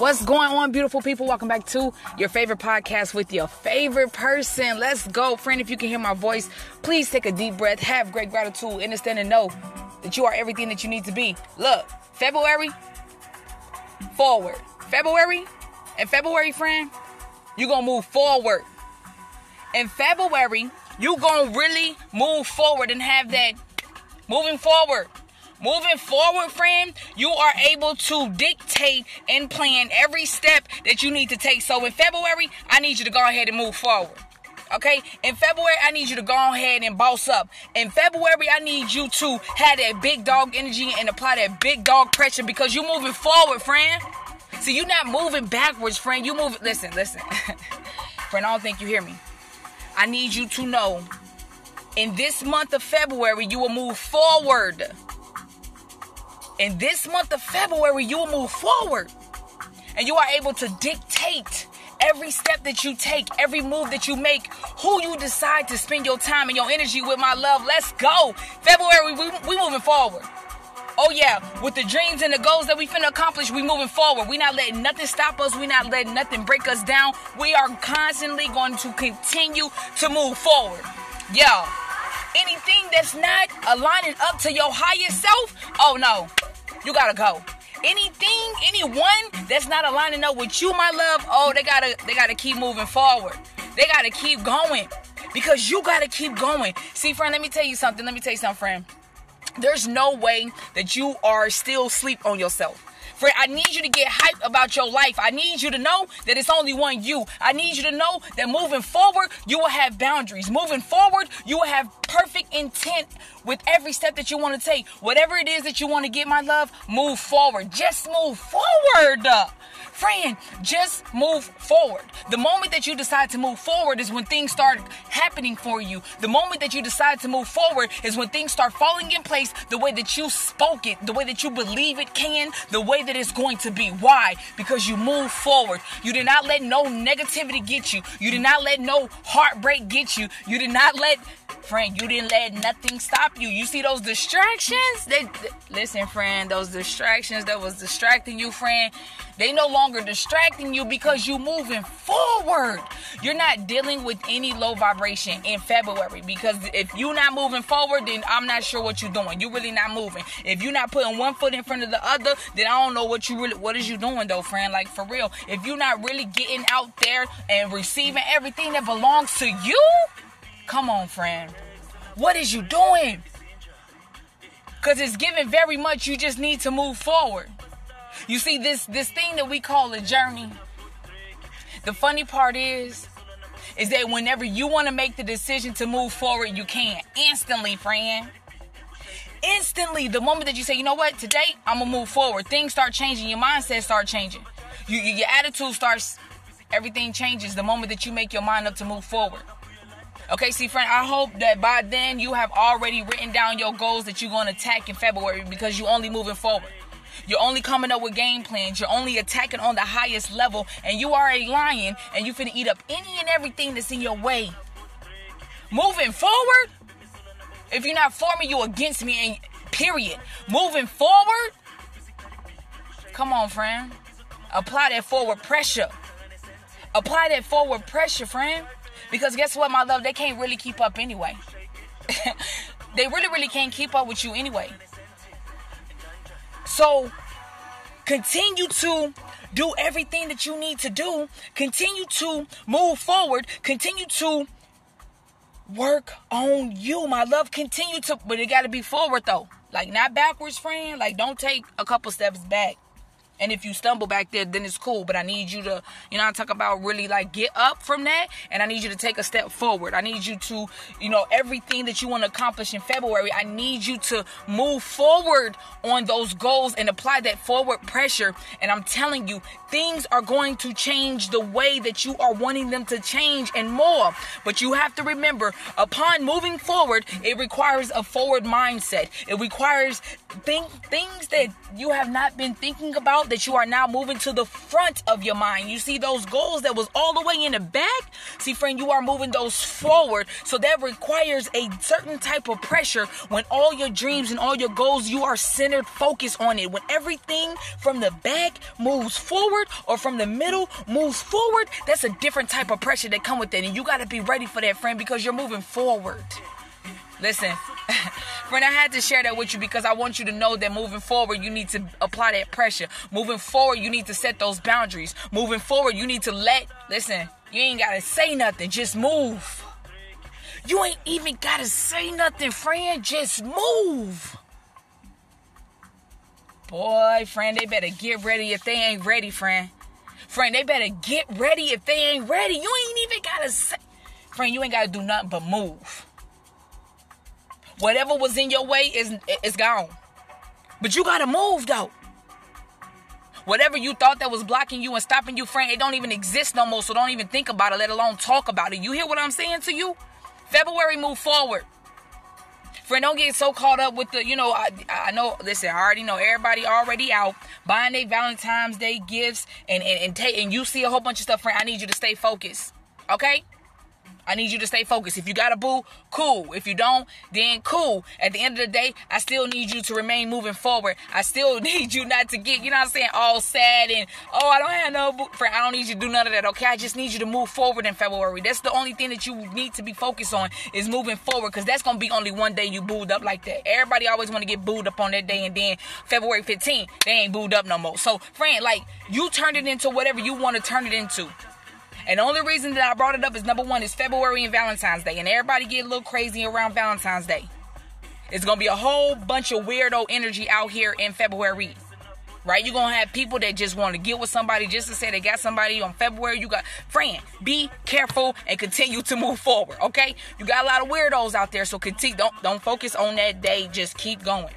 What's going on, beautiful people? Welcome back to your favorite podcast with your favorite person. Let's go. Friend, if you can hear my voice, please take a deep breath, have great gratitude, understand and know that you are everything that you need to be. Look, February, forward. February, and February, friend, you're going to move forward. In February, you're going to really move forward and have that moving forward. Moving forward, friend, you are able to dictate and plan every step that you need to take. So in February, I need you to go ahead and move forward. Okay, in February, I need you to go ahead and boss up. In February, I need you to have that big dog energy and apply that big dog pressure because you're moving forward, friend. See, you're not moving backwards, friend. You move. Listen, listen, friend. I don't think you hear me. I need you to know. In this month of February, you will move forward in this month of February, you will move forward and you are able to dictate every step that you take, every move that you make, who you decide to spend your time and your energy with, my love. Let's go. February, we, we moving forward. Oh yeah, with the dreams and the goals that we finna accomplish, we moving forward. We not letting nothing stop us. We not letting nothing break us down. We are constantly going to continue to move forward. Yeah. Anything that's not aligning up to your higher self, oh no, you gotta go. Anything, anyone that's not aligning up with you, my love, oh, they gotta they gotta keep moving forward. They gotta keep going. Because you gotta keep going. See, friend, let me tell you something. Let me tell you something, friend. There's no way that you are still sleep on yourself. Friend, I need you to get hyped about your life. I need you to know that it's only one you. I need you to know that moving forward, you will have boundaries. Moving forward, you will have perfect intent with every step that you want to take. Whatever it is that you want to get, my love, move forward. Just move forward. Friend, just move forward. The moment that you decide to move forward is when things start happening for you. The moment that you decide to move forward is when things start falling in place the way that you spoke it, the way that you believe it can, the way that it's going to be. Why? Because you move forward. You did not let no negativity get you. You did not let no heartbreak get you. You did not let friend, you didn't let nothing stop you. You see those distractions? They, listen, friend, those distractions that was distracting you, friend, they no longer distracting you because you moving forward. You're not dealing with any low vibration in February because if you're not moving forward, then I'm not sure what you're doing. You're really not moving. If you're not putting one foot in front of the other, then I don't know what you really what is you doing though, friend. Like for real. If you're not really getting out there and receiving everything that belongs to you, Come on, friend. What is you doing? Because it's given very much you just need to move forward. You see, this this thing that we call a journey. The funny part is, is that whenever you want to make the decision to move forward, you can. Instantly, friend. Instantly, the moment that you say, you know what, today I'm gonna move forward, things start changing, your mindset start changing. You, your attitude starts, everything changes the moment that you make your mind up to move forward. Okay, see, friend, I hope that by then you have already written down your goals that you're going to attack in February because you're only moving forward. You're only coming up with game plans. You're only attacking on the highest level. And you are a lion and you finna eat up any and everything that's in your way. Moving forward, if you're not for me, you're against me. And period. Moving forward, come on, friend. Apply that forward pressure. Apply that forward pressure, friend. Because guess what, my love? They can't really keep up anyway. they really, really can't keep up with you anyway. So continue to do everything that you need to do. Continue to move forward. Continue to work on you, my love. Continue to, but it got to be forward though. Like not backwards, friend. Like don't take a couple steps back. And if you stumble back there, then it's cool. But I need you to, you know, I talk about really like get up from that. And I need you to take a step forward. I need you to, you know, everything that you want to accomplish in February, I need you to move forward on those goals and apply that forward pressure. And I'm telling you, things are going to change the way that you are wanting them to change and more. But you have to remember, upon moving forward, it requires a forward mindset. It requires think things that you have not been thinking about that you are now moving to the front of your mind. You see those goals that was all the way in the back? See, friend, you are moving those forward. So that requires a certain type of pressure when all your dreams and all your goals, you are centered, focus on it. When everything from the back moves forward or from the middle moves forward, that's a different type of pressure that come with it. And you got to be ready for that, friend, because you're moving forward. Listen, friend, I had to share that with you because I want you to know that moving forward, you need to apply that pressure. Moving forward, you need to set those boundaries. Moving forward, you need to let, listen, you ain't got to say nothing, just move. You ain't even got to say nothing, friend, just move. Boy, friend, they better get ready if they ain't ready, friend. Friend, they better get ready if they ain't ready. You ain't even got to say, friend, you ain't got to do nothing but move. Whatever was in your way is is gone. But you gotta move though. Whatever you thought that was blocking you and stopping you, friend, it don't even exist no more. So don't even think about it, let alone talk about it. You hear what I'm saying to you? February, move forward. Friend, don't get so caught up with the, you know, I, I know, listen, I already know everybody already out buying their Valentine's Day gifts and, and, and, and you see a whole bunch of stuff, friend. I need you to stay focused. Okay? I need you to stay focused. If you got a boo, cool. If you don't, then cool. At the end of the day, I still need you to remain moving forward. I still need you not to get, you know what I'm saying, all sad and, oh, I don't have no boo. Friend, I don't need you to do none of that, okay? I just need you to move forward in February. That's the only thing that you need to be focused on is moving forward because that's going to be only one day you booed up like that. Everybody always want to get booed up on that day and then February 15th, they ain't booed up no more. So, friend, like, you turned it into whatever you want to turn it into. And the only reason that I brought it up is number one is February and Valentine's Day, and everybody get a little crazy around Valentine's Day. It's gonna be a whole bunch of weirdo energy out here in February. Right? You're gonna have people that just want to get with somebody just to say they got somebody on February. You got friend, be careful and continue to move forward. Okay? You got a lot of weirdos out there, so continue don't don't focus on that day, just keep going.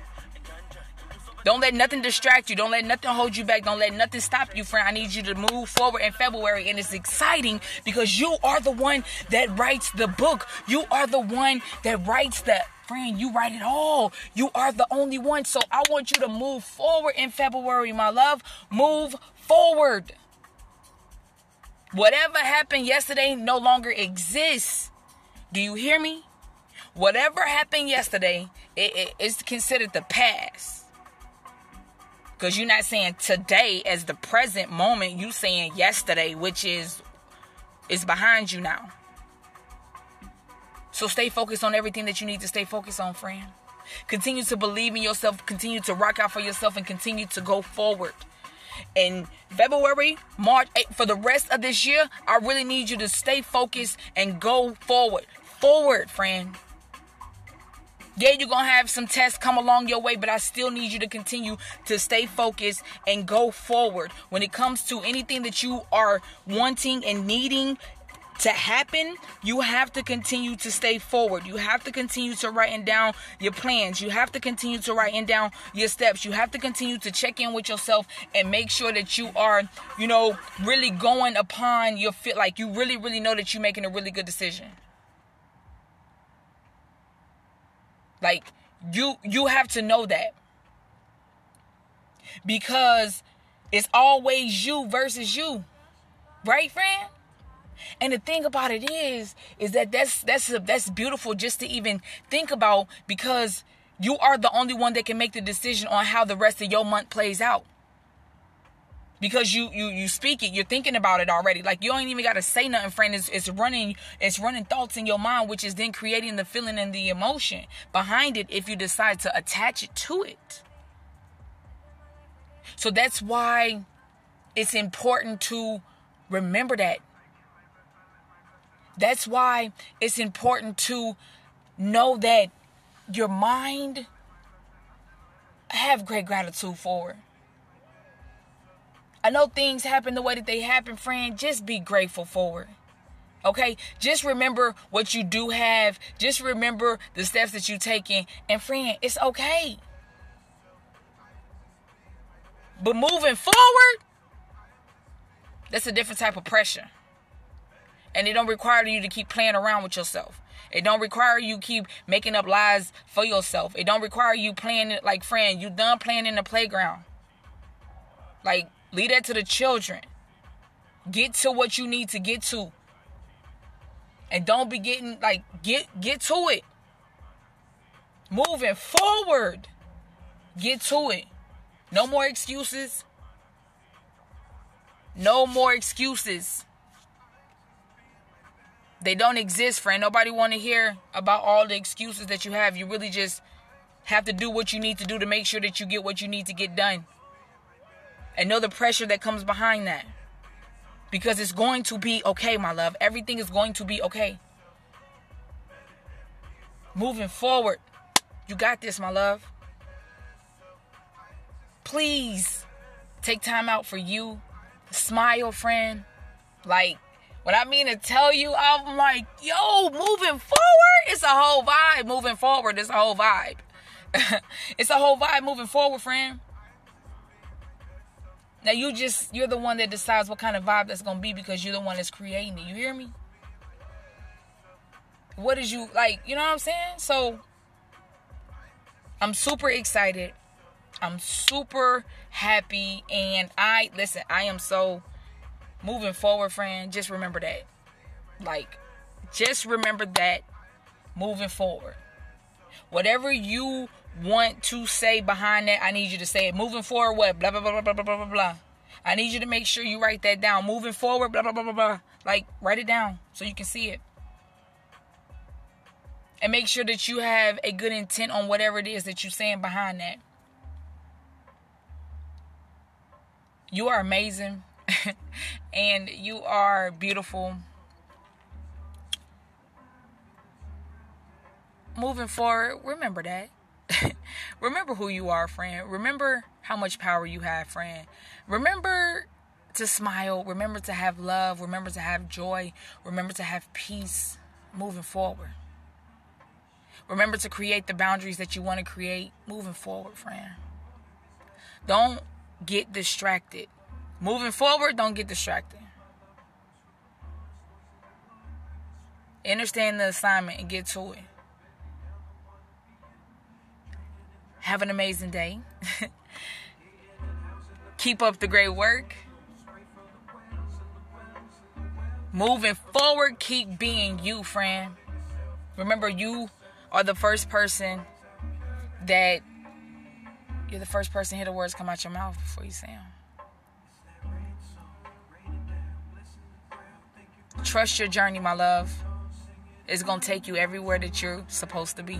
Don't let nothing distract you. Don't let nothing hold you back. Don't let nothing stop you, friend. I need you to move forward in February. And it's exciting because you are the one that writes the book. You are the one that writes the friend, you write it all. You are the only one. So I want you to move forward in February, my love. Move forward. Whatever happened yesterday no longer exists. Do you hear me? Whatever happened yesterday, it, it, it's considered the past. Because you're not saying today as the present moment, you saying yesterday, which is is behind you now. So stay focused on everything that you need to stay focused on, friend. Continue to believe in yourself, continue to rock out for yourself, and continue to go forward. In February, March, eh, for the rest of this year, I really need you to stay focused and go forward. Forward, friend. Yeah, you're going to have some tests come along your way, but I still need you to continue to stay focused and go forward. When it comes to anything that you are wanting and needing to happen, you have to continue to stay forward. You have to continue to writing down your plans. You have to continue to writing down your steps. You have to continue to check in with yourself and make sure that you are, you know, really going upon your fit like you really really know that you're making a really good decision. Like you you have to know that. Because it's always you versus you. Right, friend? And the thing about it is is that that's that's that's beautiful just to even think about because you are the only one that can make the decision on how the rest of your month plays out because you you you speak it you're thinking about it already. Like you ain't even got to say nothing friend. It's, it's running it's running thoughts in your mind which is then creating the feeling and the emotion behind it if you decide to attach it to it. So that's why it's important to remember that. That's why it's important to know that your mind have great gratitude for I know things happen the way that they happen, friend. Just be grateful for it. Okay? Just remember what you do have. Just remember the steps that you're taking. And friend, it's okay. But moving forward, that's a different type of pressure. And it don't require you to keep playing around with yourself. It don't require you keep making up lies for yourself. It don't require you playing it like friend. You done playing in the playground. Like, leave that to the children. Get to what you need to get to. And don't be getting like get get to it. Moving forward. Get to it. No more excuses. No more excuses. They don't exist, friend. Nobody want to hear about all the excuses that you have. You really just have to do what you need to do to make sure that you get what you need to get done. And know the pressure that comes behind that. Because it's going to be okay, my love. Everything is going to be okay. Moving forward. You got this, my love. Please take time out for you. Smile, friend. Like, what I mean to tell you, I'm like, yo, moving forward, it's a whole vibe. Moving forward, it's a whole vibe. it's a whole vibe moving forward, friend. Now you just you're the one that decides what kind of vibe that's gonna be because you're the one that's creating it. You hear me? What is you like? You know what I'm saying? So I'm super excited. I'm super happy, and I listen. I am so moving forward, friend, just remember that. Like, just remember that moving forward. Whatever you want to say behind that, I need you to say it. Moving forward, what? Blah, blah, blah, blah, blah, blah, blah, blah. I need you to make sure you write that down. Moving forward, blah, blah, blah, blah, blah. Like, write it down so you can see it. And make sure that you have a good intent on whatever it is that you're saying behind that. You are amazing. and you are beautiful. Moving forward, remember that. remember who you are, friend. Remember how much power you have, friend. Remember to smile. Remember to have love. Remember to have joy. Remember to have peace moving forward. Remember to create the boundaries that you want to create moving forward, friend. Don't get distracted Moving forward, don't get distracted. Understand the assignment and get to it. Have an amazing day. Keep up the great work. Moving forward, keep being you, friend. Remember, you are the first person that you're the first person hear the words come out your mouth before you say them. Trust your journey, my love. It's going to take you everywhere that you're supposed to be.